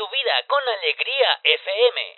tu vida con Alegría FM.